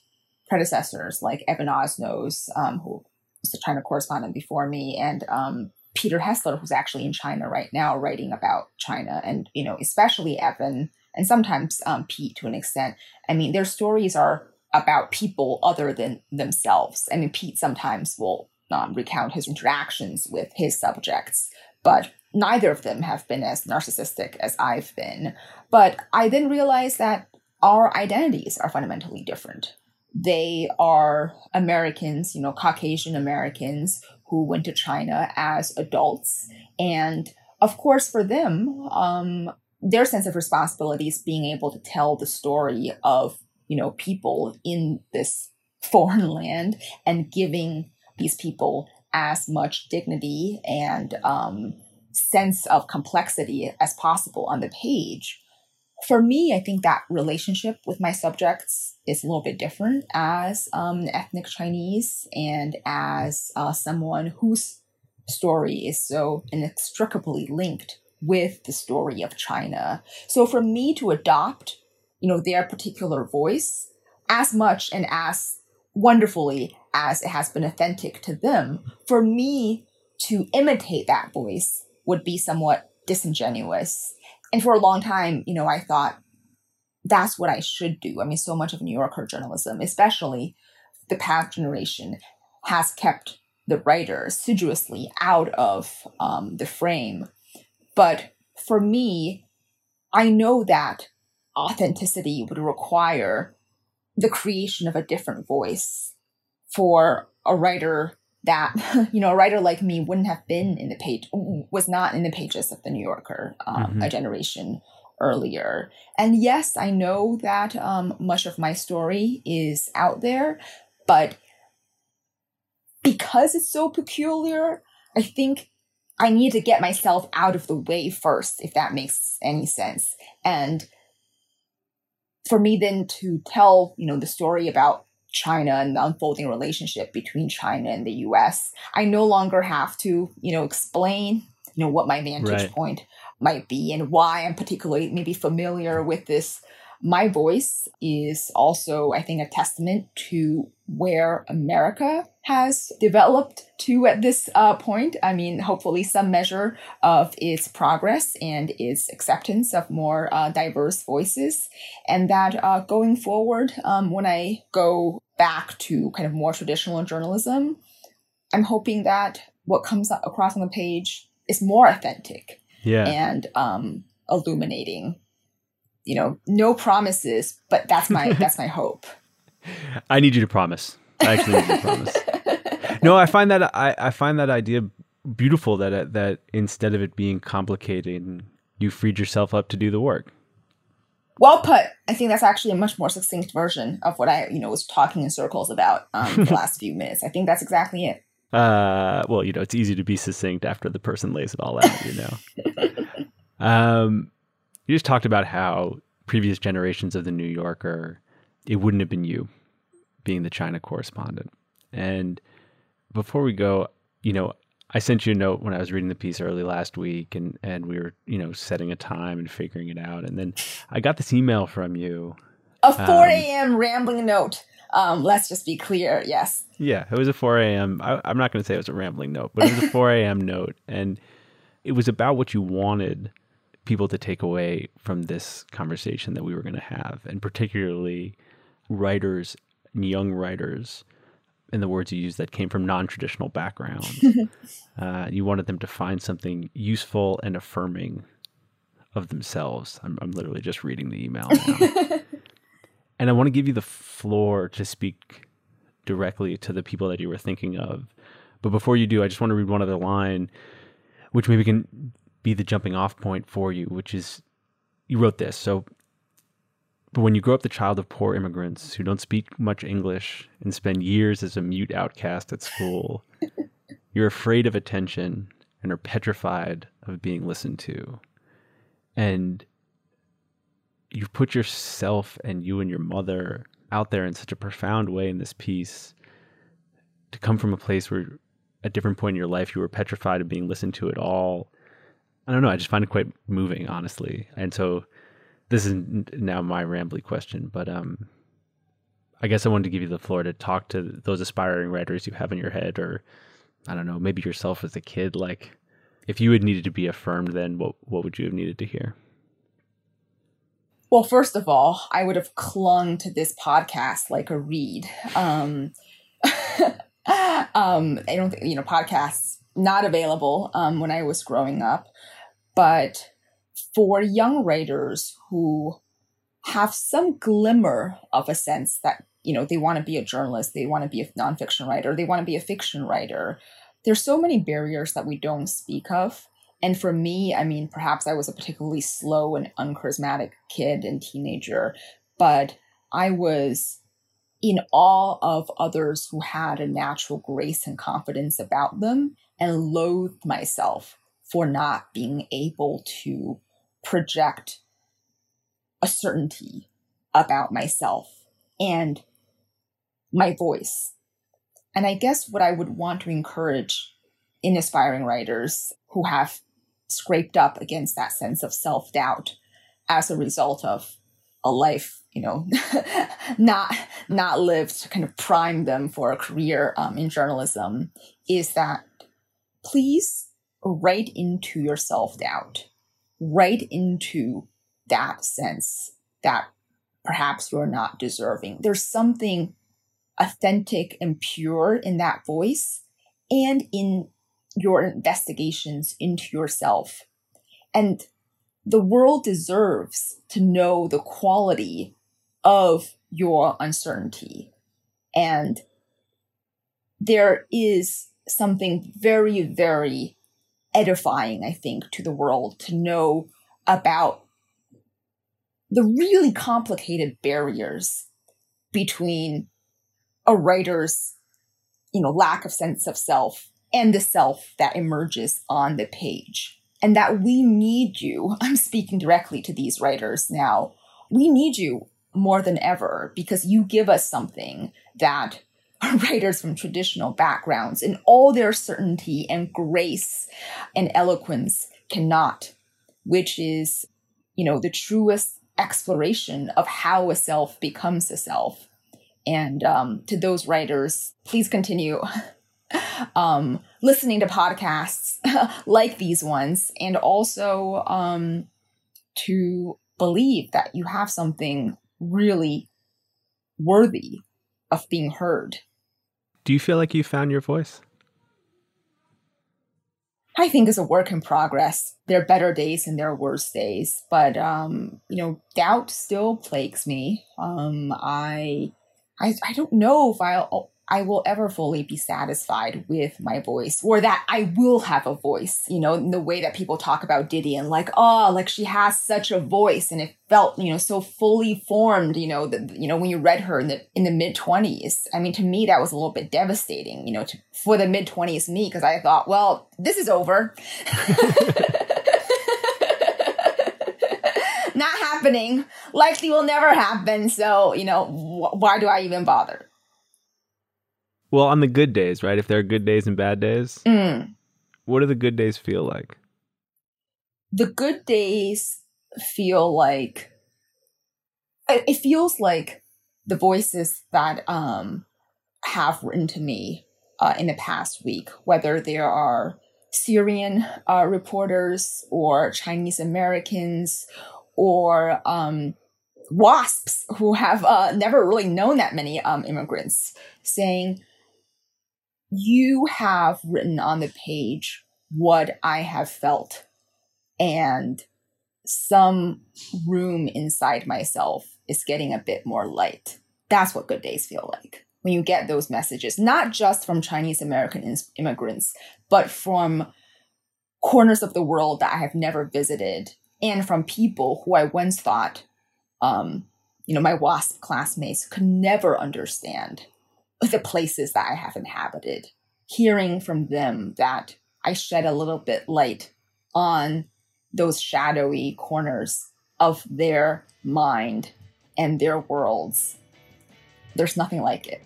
predecessors like Evan Osnos, um, who was the China correspondent before me, and um, Peter Hessler, who's actually in China right now writing about China, and you know, especially Evan and sometimes um, Pete to an extent. I mean, their stories are about people other than themselves. I mean, Pete sometimes will um, recount his interactions with his subjects, but neither of them have been as narcissistic as I've been. But I then realized that our identities are fundamentally different. They are Americans, you know, Caucasian Americans who went to China as adults. And of course, for them, um, their sense of responsibility is being able to tell the story of, you know, people in this [laughs] foreign land and giving these people as much dignity and um, sense of complexity as possible on the page. For me, I think that relationship with my subjects is a little bit different as um, ethnic Chinese and as uh, someone whose story is so inextricably linked with the story of China. So for me to adopt, you know, their particular voice as much and as wonderfully as it has been authentic to them, for me to imitate that voice would be somewhat disingenuous. And for a long time, you know, I thought that's what I should do. I mean, so much of New Yorker journalism, especially the past generation, has kept the writer assiduously out of um, the frame. But for me, I know that authenticity would require the creation of a different voice for a writer that [laughs] you know a writer like me wouldn't have been in the page was not in the pages of the new yorker um, mm-hmm. a generation earlier and yes i know that um, much of my story is out there but because it's so peculiar i think i need to get myself out of the way first if that makes any sense and for me then to tell you know the story about China and the unfolding relationship between China and the US. I no longer have to, you know, explain, you know, what my vantage right. point might be and why I'm particularly maybe familiar with this my voice is also, I think, a testament to where America has developed to at this uh, point. I mean, hopefully, some measure of its progress and its acceptance of more uh, diverse voices. And that uh, going forward, um, when I go back to kind of more traditional journalism, I'm hoping that what comes across on the page is more authentic yeah. and um, illuminating you know, no promises, but that's my [laughs] that's my hope. I need you to promise. I actually need you to promise. No, I find that I, I find that idea beautiful that that instead of it being complicated, you freed yourself up to do the work. Well put. I think that's actually a much more succinct version of what I, you know, was talking in circles about um, the [laughs] last few minutes. I think that's exactly it. Uh, well, you know, it's easy to be succinct after the person lays it all out. You know. [laughs] um, you just talked about how previous generations of the New Yorker, it wouldn't have been you being the China correspondent. And before we go, you know, I sent you a note when I was reading the piece early last week and, and we were, you know, setting a time and figuring it out. And then I got this email from you. A 4 a.m. Um, rambling note. Um, let's just be clear. Yes. Yeah. It was a 4 a.m. I, I'm not going to say it was a rambling note, but it was a 4 [laughs] a.m. note. And it was about what you wanted people to take away from this conversation that we were going to have, and particularly writers, young writers, in the words you used that came from non-traditional backgrounds. [laughs] uh, you wanted them to find something useful and affirming of themselves. I'm, I'm literally just reading the email now. [laughs] and I want to give you the floor to speak directly to the people that you were thinking of. But before you do, I just want to read one other line, which maybe can be the jumping off point for you, which is you wrote this. So, but when you grow up the child of poor immigrants who don't speak much English and spend years as a mute outcast at school, [laughs] you're afraid of attention and are petrified of being listened to. And you've put yourself and you and your mother out there in such a profound way in this piece to come from a place where at a different point in your life you were petrified of being listened to at all I don't know. I just find it quite moving, honestly. And so this is now my rambly question, but um, I guess I wanted to give you the floor to talk to those aspiring writers you have in your head, or I don't know, maybe yourself as a kid. Like, if you had needed to be affirmed, then what what would you have needed to hear? Well, first of all, I would have clung to this podcast like a reed. Um, [laughs] um, I don't think, you know, podcasts not available um, when I was growing up. But for young writers who have some glimmer of a sense that, you know, they want to be a journalist, they want to be a nonfiction writer, they want to be a fiction writer, there's so many barriers that we don't speak of. And for me, I mean, perhaps I was a particularly slow and uncharismatic kid and teenager, but I was in awe of others who had a natural grace and confidence about them and loathed myself for not being able to project a certainty about myself and my voice. And I guess what I would want to encourage in aspiring writers who have scraped up against that sense of self doubt as a result of a life you know [laughs] not not lived to kind of prime them for a career um, in journalism is that please write into your self-doubt right into that sense that perhaps you're not deserving there's something authentic and pure in that voice and in your investigations into yourself and the world deserves to know the quality of your uncertainty. And there is something very, very edifying, I think, to the world to know about the really complicated barriers between a writer's, you know, lack of sense of self and the self that emerges on the page and that we need you. [laughs] I'm speaking directly to these writers now. We need you more than ever because you give us something that [laughs] writers from traditional backgrounds, in all their certainty and grace and eloquence, cannot, which is, you know, the truest exploration of how a self becomes a self. And um, to those writers, please continue [laughs] um, listening to podcasts [laughs] like these ones, and also um, to believe that you have something really worthy of being heard. Do you feel like you found your voice? I think it's a work in progress. There are better days and there are worse days, but um, you know, doubt still plagues me. Um, I, I, I don't know if I'll I will ever fully be satisfied with my voice or that I will have a voice, you know, in the way that people talk about Didion and like, oh, like she has such a voice and it felt, you know, so fully formed, you know, that, you know, when you read her in the, in the mid twenties, I mean, to me, that was a little bit devastating, you know, to, for the mid twenties me, because I thought, well, this is over. [laughs] Not happening. Likely will never happen. So, you know, wh- why do I even bother? Well, on the good days, right? If there are good days and bad days, Mm. what do the good days feel like? the good days feel like it it feels like the voices that um have written to me uh, in the past week whether there are syrian uh, reporters or chinese americans or um wasps who have uh, never really known that many um, immigrants saying you have written on the page what i have felt and some room inside myself is getting a bit more light. That's what good days feel like. When you get those messages, not just from Chinese American immigrants, but from corners of the world that I have never visited and from people who I once thought, um, you know, my WASP classmates could never understand the places that I have inhabited. Hearing from them that I shed a little bit light on those shadowy corners of their mind and their worlds. There's nothing like it.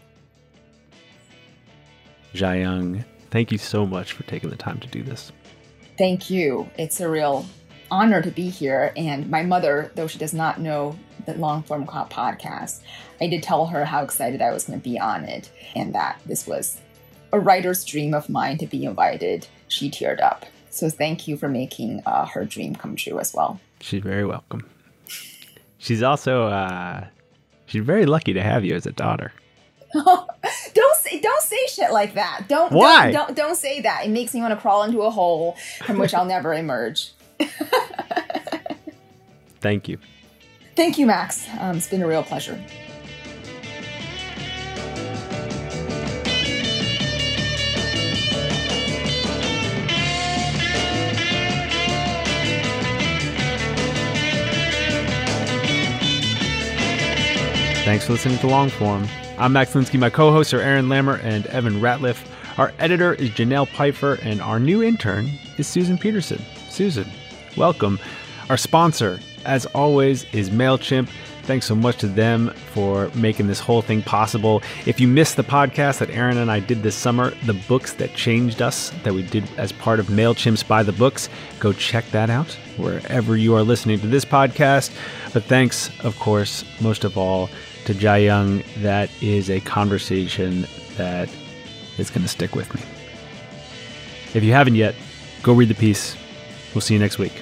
Young, thank you so much for taking the time to do this. Thank you. It's a real honor to be here. And my mother, though she does not know the Longform podcast, I did tell her how excited I was going to be on it and that this was a writer's dream of mine to be invited. She teared up. So thank you for making uh, her dream come true as well. She's very welcome. She's also uh, she's very lucky to have you as a daughter. [laughs] don't say don't say shit like that. Don't Why? Don't, don't don't say that. It makes me want to crawl into a hole from which I'll never emerge. [laughs] Thank you. Thank you, Max. Um, it's been a real pleasure. Thanks for listening to Longform. I'm Max Linsky. My co hosts are Aaron Lammer and Evan Ratliff. Our editor is Janelle Pfeiffer, and our new intern is Susan Peterson. Susan, welcome. Our sponsor, as always, is MailChimp. Thanks so much to them for making this whole thing possible. If you missed the podcast that Aaron and I did this summer, The Books That Changed Us, that we did as part of MailChimp's By the Books, go check that out wherever you are listening to this podcast. But thanks, of course, most of all, to Jiayang. That is a conversation that is going to stick with me. If you haven't yet, go read the piece. We'll see you next week.